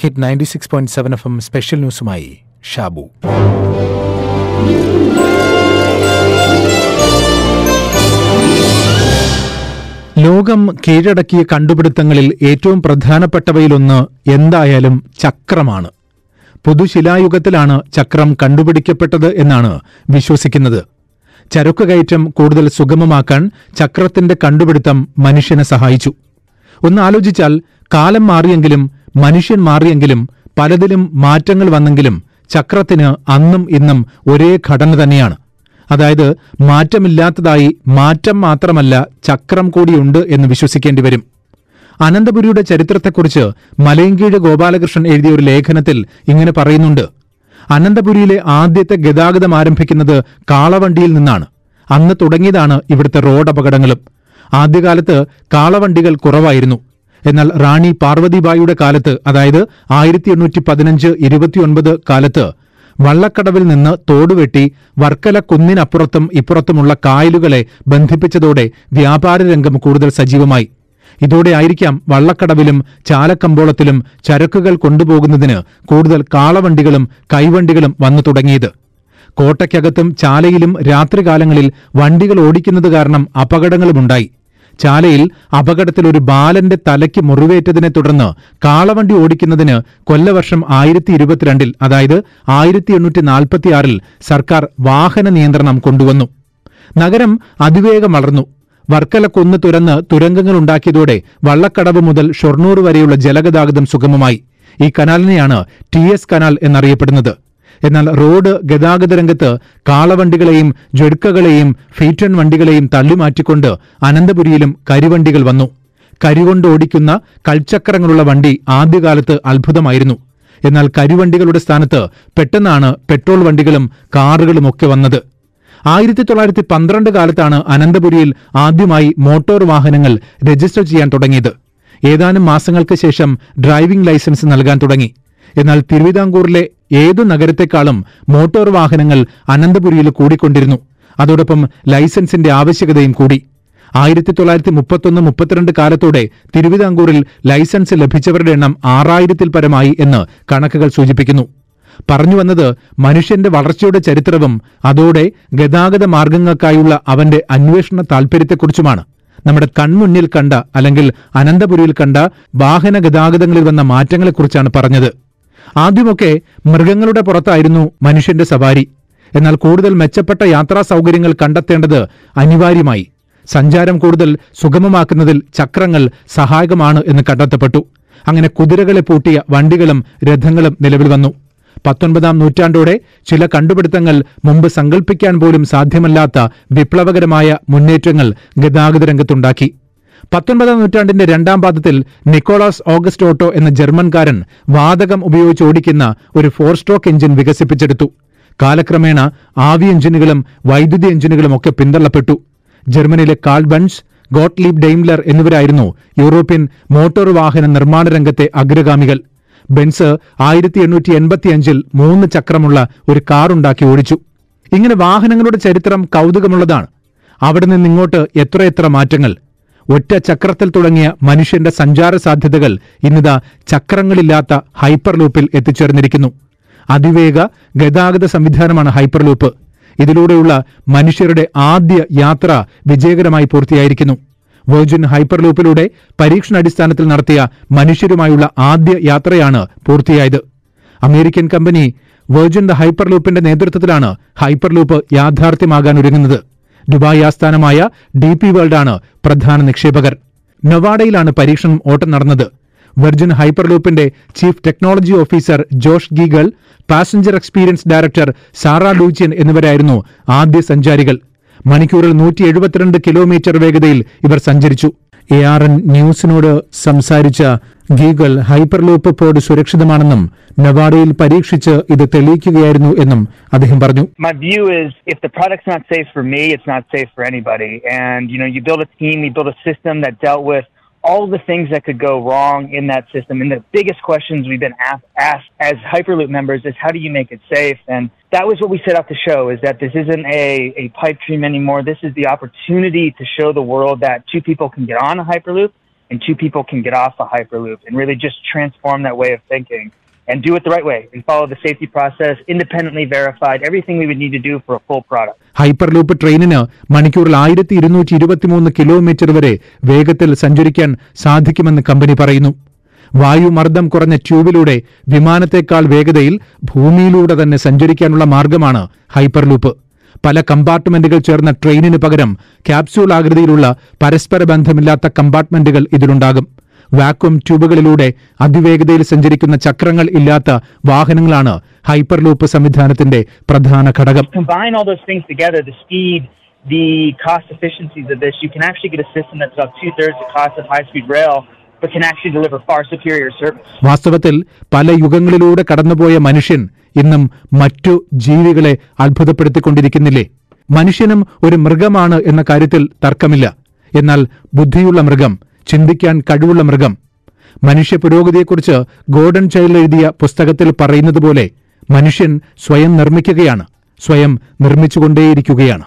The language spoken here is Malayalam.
Hit ninety six point seven F M special ന്യൂസുമായി Shabu. ലോകം കീഴടക്കിയ കണ്ടുപിടുത്തങ്ങളിൽ ഏറ്റവും പ്രധാനപ്പെട്ടവയിലൊന്ന് എന്തായാലും ചക്രമാണ്. പുതുശിലായുഗത്തിലാണ് ചക്രം കണ്ടുപിടിക്കപ്പെട്ടത് എന്നാണ് വിശ്വസിക്കുന്നത്. ചരക്ക് കയറ്റം കൂടുതൽ സുഗമമാക്കാൻ ചക്രത്തിന്റെ കണ്ടുപിടുത്തം മനുഷ്യനെ സഹായിച്ചു. ഒന്ന് ആലോചിച്ചാൽ കാലം മാറിയെങ്കിലും മനുഷ്യൻ മാറിയെങ്കിലും പലതിലും മാറ്റങ്ങൾ വന്നെങ്കിലും ചക്രത്തിന് അന്നും ഇന്നും ഒരേ ഘടന തന്നെയാണ്. അതായത് മാറ്റമില്ലാത്തതായി മാറ്റം മാത്രമല്ല ചക്രം കൂടിയുണ്ട് എന്ന് വിശ്വസിക്കേണ്ടി വരും. അനന്തപുരിയുടെ ചരിത്രത്തെക്കുറിച്ച് മലയങ്കീഴ് ഗോപാലകൃഷ്ണൻ എഴുതിയ ഒരു ലേഖനത്തിൽ ഇങ്ങനെ പറയുന്നുണ്ട്. അനന്തപുരിയിലെ ആദ്യത്തെ ഗതാഗതം ആരംഭിക്കുന്നത് കാളവണ്ടിയിൽ നിന്നാണ്. അന്ന് തുടങ്ങിയതാണ് ഇവിടുത്തെ റോഡ് അപകടങ്ങളും. ആദ്യകാലത്ത് കാളവണ്ടികൾ കുറവായിരുന്നു. എന്നാൽ റാണി പാർവതിബായിയുടെ കാലത്ത് അതായത് ആയിരത്തി എണ്ണൂറ്റി പതിനഞ്ച് ഇരുപത്തിയൊൻപത് കാലത്ത് വള്ളക്കടവിൽ നിന്ന് തോടുവെട്ടി വർക്കല കുന്നിനപ്പുറത്തും ഇപ്പുറത്തുമുള്ള കായലുകളെ ബന്ധിപ്പിച്ചതോടെ വ്യാപാരരംഗം കൂടുതൽ സജീവമായി. ഇതോടെ ആയിരിക്കാം വള്ളക്കടവിലും ചാലക്കമ്പോളത്തിലും ചരക്കുകൾ കൊണ്ടുപോകുന്നതിന് കൂടുതൽ കാളവണ്ടികളും കൈവണ്ടികളും വന്നു തുടങ്ങിയത്. കോട്ടയ്ക്കകത്തും ചാലയിലും രാത്രികാലങ്ങളിൽ വണ്ടികൾ ഓടിക്കുന്നത് കാരണം അപകടങ്ങളുമുണ്ടായി. ചാലയിൽ അപകടത്തിൽ ഒരു ബാലന്റെ തലയ്ക്ക് മുറിവേറ്റതിനെ തുടർന്ന് കാളവണ്ടി ഓടിക്കുന്നതിന് കൊല്ലവർഷം ആയിരത്തി ഇരുപത്തിരണ്ടിൽ അതായത് ആയിരത്തി എണ്ണൂറ്റി നാൽപ്പത്തിയാറിൽ സർക്കാർ വാഹന നിയന്ത്രണം കൊണ്ടുവന്നു. നഗരം അതിവേഗം വളർന്നു വർക്കല കൊന്ന് തുരന്ന് തുരങ്കങ്ങൾ ഉണ്ടാക്കിയതോടെ വള്ളക്കടവ് മുതൽ ഷൊർണൂർ വരെയുള്ള ജലഗതാഗതം സുഗമമായി. ഈ കനാലിനെയാണ് ടി എസ് കനാൽ എന്നറിയപ്പെടുന്നത്. എന്നാൽ റോഡ് ഗതാഗത രംഗത്ത് കാളവണ്ടികളെയും ജഡ്ക്കകളെയും ഫീറ്റൺ വണ്ടികളെയും തള്ളിമാറ്റിക്കൊണ്ട് അനന്തപുരിയിലും കരിവണ്ടികൾ വന്നു. കരികൊണ്ട് ഓടിക്കുന്ന കൽച്ചക്രങ്ങളുള്ള വണ്ടി ആദ്യകാലത്ത് അത്ഭുതമായിരുന്നു. എന്നാൽ കരിവണ്ടികളുടെ സ്ഥാനത്ത് പെട്ടെന്നാണ് പെട്രോൾ വണ്ടികളും കാറുകളും ഒക്കെ വന്നത്. ആയിരത്തി തൊള്ളായിരത്തി പന്ത്രണ്ട് കാലത്താണ് അനന്തപുരിയിൽ ആദ്യമായി മോട്ടോർ വാഹനങ്ങൾ രജിസ്റ്റർ ചെയ്യാൻ തുടങ്ങിയത്. ഏതാനും മാസങ്ങൾക്ക് ശേഷം ഡ്രൈവിംഗ് ലൈസൻസ് നൽകാൻ തുടങ്ങി. എന്നാൽ തിരുവിതാംകൂറിലെ ഏതു നഗരത്തെക്കാളും മോട്ടോർ വാഹനങ്ങൾ അനന്തപുരിയിൽ കൂടിക്കൊണ്ടിരുന്നു. അതോടൊപ്പം ലൈസൻസിന്റെ ആവശ്യകതയും കൂടി. ആയിരത്തി തൊള്ളായിരത്തി മുപ്പത്തൊന്ന് മുപ്പത്തിരണ്ട് കാലത്തോടെ തിരുവിതാംകൂറിൽ ലൈസൻസ് ലഭിച്ചവരുടെ എണ്ണം ആറായിരത്തിൽ പരമായി എന്ന് കണക്കുകൾ സൂചിപ്പിക്കുന്നു. പറഞ്ഞു വന്നത് മനുഷ്യന്റെ വളർച്ചയുടെ ചരിത്രവും അതോടെ ഗതാഗത മാർഗങ്ങൾക്കായുള്ള അവന്റെ അന്വേഷണ താൽപര്യത്തെക്കുറിച്ചുമാണ്. നമ്മുടെ കൺമുന്നിൽ കണ്ട അല്ലെങ്കിൽ അനന്തപുരിയിൽ കണ്ട വാഹന ഗതാഗതങ്ങളിൽ വന്ന മാറ്റങ്ങളെക്കുറിച്ചാണ് പറഞ്ഞത്. ആദ്യമൊക്കെ മൃഗങ്ങളുടെ പുറത്തായിരുന്നു മനുഷ്യന്റെ സവാരി. എന്നാൽ കൂടുതൽ മെച്ചപ്പെട്ട യാത്രാ സൗകര്യങ്ങൾ കണ്ടെത്തേണ്ടത് അനിവാര്യമായി. സഞ്ചാരം കൂടുതൽ സുഗമമാക്കുന്നതിൽ ചക്രങ്ങൾ സഹായകമാണ് എന്ന് കണ്ടെത്തപ്പെട്ടു. അങ്ങനെ കുതിരകളെ പൂട്ടിയ വണ്ടികളും രഥങ്ങളും നിലവിൽ വന്നു. പത്തൊൻപതാം നൂറ്റാണ്ടോടെ ചില കണ്ടുപിടുത്തങ്ങൾ മുമ്പ് സങ്കല്പിക്കാൻ പോലും സാധ്യമല്ലാത്ത വിപ്ലവകരമായ മുന്നേറ്റങ്ങൾ ഗതാഗത രംഗത്തുണ്ടാക്കി പത്തൊൻപതാം നൂറ്റാണ്ടിന്റെ രണ്ടാം പാദത്തിൽ നിക്കോളാസ് ഓഗസ്റ്റ് ഓട്ടോ എന്ന ജർമ്മൻകാരൻ വാതകം ഉപയോഗിച്ച് ഓടിക്കുന്ന ഒരു ഫോർ സ്ട്രോക്ക് എഞ്ചിൻ വികസിപ്പിച്ചെടുത്തു. കാലക്രമേണ ആവി എഞ്ചിനുകളും വൈദ്യുതി എഞ്ചിനുകളും ഒക്കെ പിന്തള്ളപ്പെട്ടു. ജർമ്മനിയിലെ കാൾബൺസ് ഗോട്ട്ലീബ് ഡെയിംലർ എന്നിവരായിരുന്നു യൂറോപ്യൻ മോട്ടോർ വാഹന നിർമ്മാണ രംഗത്തെ അഗ്രഗാമികൾ. ബെൻസ് ആയിരത്തി എണ്ണൂറ്റി എൺപത്തിയഞ്ചിൽ മൂന്ന് ചക്രമുള്ള ഒരു കാറുണ്ടാക്കി ഓടിച്ചു. ഇങ്ങനെ വാഹനങ്ങളുടെ ചരിത്രം കൗതുകമുള്ളതാണ്. അവിടെ നിന്നിങ്ങോട്ട് എത്രയെത്ര മാറ്റങ്ങൾ. ഒറ്റ ചക്രത്തിൽ തുടങ്ങിയ മനുഷ്യന്റെ സഞ്ചാര സാധ്യതകൾ ഇന്നിതാ ചക്രങ്ങളില്ലാത്ത ഹൈപ്പർ ലൂപ്പിൽ എത്തിച്ചേർന്നിരിക്കുന്നു. അതിവേഗ ഗതാഗത സംവിധാനമാണ് ഹൈപ്പർലൂപ്പ്. ഇതിലൂടെയുള്ള മനുഷ്യരുടെ ആദ്യ യാത്ര വിജയകരമായി പൂർത്തിയായിരിക്കുന്നു. വെർജിൻ ഹൈപ്പർ ലൂപ്പിലൂടെ പരീക്ഷണാടിസ്ഥാനത്തിൽ നടത്തിയ മനുഷ്യരുമായുള്ള ആദ്യ യാത്രയാണ് പൂർത്തിയായത്. അമേരിക്കൻ കമ്പനി വെർജിൻ ദ ഹൈപ്പർലൂപ്പിന്റെ നേതൃത്വത്തിലാണ് ഹൈപ്പർലൂപ്പ് യാഥാർത്ഥ്യമാകാൻ ഒരുങ്ങുന്നത് ദുബായ് ആസ്ഥാനമായ ഡി പി വേൾഡാണ് പ്രധാന നിക്ഷേപകർ. നൊവാഡയിലാണ് പരീക്ഷണം ഓട്ടം നടന്നത്. Virgin ഹൈപ്പർലൂപ്പിന്റെ chief technology officer Josh Giegel passenger experience director Sara Luchian എന്നിവരായിരുന്നു ആദ്യ സഞ്ചാരികൾ. മണിക്കൂറിൽ നൂറ്റി കിലോമീറ്റർ വേഗതയിൽ ഇവർ സഞ്ചരിച്ചു. എ ആർ എൻ ന്യൂസിനോട് സംസാരിച്ച ഗീഗൾ ഹൈപ്പർലൂപ്പ് പോഡ് സുരക്ഷിതമാണെന്നും നവാഡയിൽ പരീക്ഷിച്ച് ഇത് തെളിയിക്കുകയായിരുന്നു എന്നും അദ്ദേഹം പറഞ്ഞു my view is if the product's not safe for me, it's not safe for anybody. And you know, you build a team, you build a system that dealt with all the things that could go wrong in that system. And the biggest questions we've been asked, asked as Hyperloop members is how do you make it safe? And that was what we set out to show is that this isn't a, a pipe dream anymore. This is the opportunity to show the world that two people can get on a Hyperloop and two people can get off a Hyperloop and really just transform that way of thinking and do it the right way and follow the safety process, independently verified, everything we would need to do for a full product. Hyperloop ട്രെയിനിന് മണിക്കൂറിൽ ആയിരത്തി ഇരുന്നൂറ്റി ഇരുപത്തിമൂന്ന് കിലോമീറ്റർ വരെ വേഗത്തിൽ സഞ്ചരിക്കാൻ സാധിക്കുമെന്ന് കമ്പനി പറയുന്നു. വായുമർദ്ദം കുറഞ്ഞ ട്യൂബിലൂടെ വിമാനത്തേക്കാൾ വേഗതയിൽ ഭൂമിയിലൂടെ തന്നെ സഞ്ചരിക്കാനുള്ള മാർഗമാണ് ഹൈപ്പർലൂപ്പ്. പല കമ്പാർട്ട്മെന്റുകൾ ചേർന്ന ട്രെയിനിന് പകരം ക്യാപ്സ്യൂൾ ആകൃതിയിലുള്ള പരസ്പര ബന്ധമില്ലാത്ത കമ്പാർട്ട്മെന്റുകൾ ഇതിലുണ്ടാകും. വാക്വം ട്യൂബുകളിലൂടെ അതിവേഗതയിൽ സഞ്ചരിക്കുന്ന ചക്രങ്ങൾ ഇല്ലാത്ത വാഹനങ്ങളാണ് ഹൈപ്പർ ലൂപ്പ് സംവിധാനത്തിന്റെ പ്രധാന ഘടകം. The the cost efficiencies of this, you can actually get a system that's about two thirds the cost of high speed rail, but can actually deliver far superior service. വാസ്തവത്തിൽ പല യുഗങ്ങളിലൂടെ കടന്നുപോയ മനുഷ്യൻ ഇന്നും മറ്റു ജീവികളെ അത്ഭുതപ്പെടുത്തിക്കൊണ്ടിരിക്കുന്നില്ലേ? മനുഷ്യനും ഒരു മൃഗമാണ് എന്ന കാര്യത്തിൽ തർക്കമില്ല. എന്നാൽ ബുദ്ധിയുള്ള മൃഗം ചിന്തിക്കാൻ കഴിവുള്ള മൃഗം. മനുഷ്യ പുരോഗതിയെക്കുറിച്ച് ഗോർഡൻ ചൈൽഡ് എഴുതിയ പുസ്തകത്തിൽ പറയുന്നത് പോലെ മനുഷ്യൻ സ്വയം നിർമ്മിക്കുകയാണ്. സ്വയം നിർമ്മിച്ചുകൊണ്ടേയിരിക്കുകയാണ്.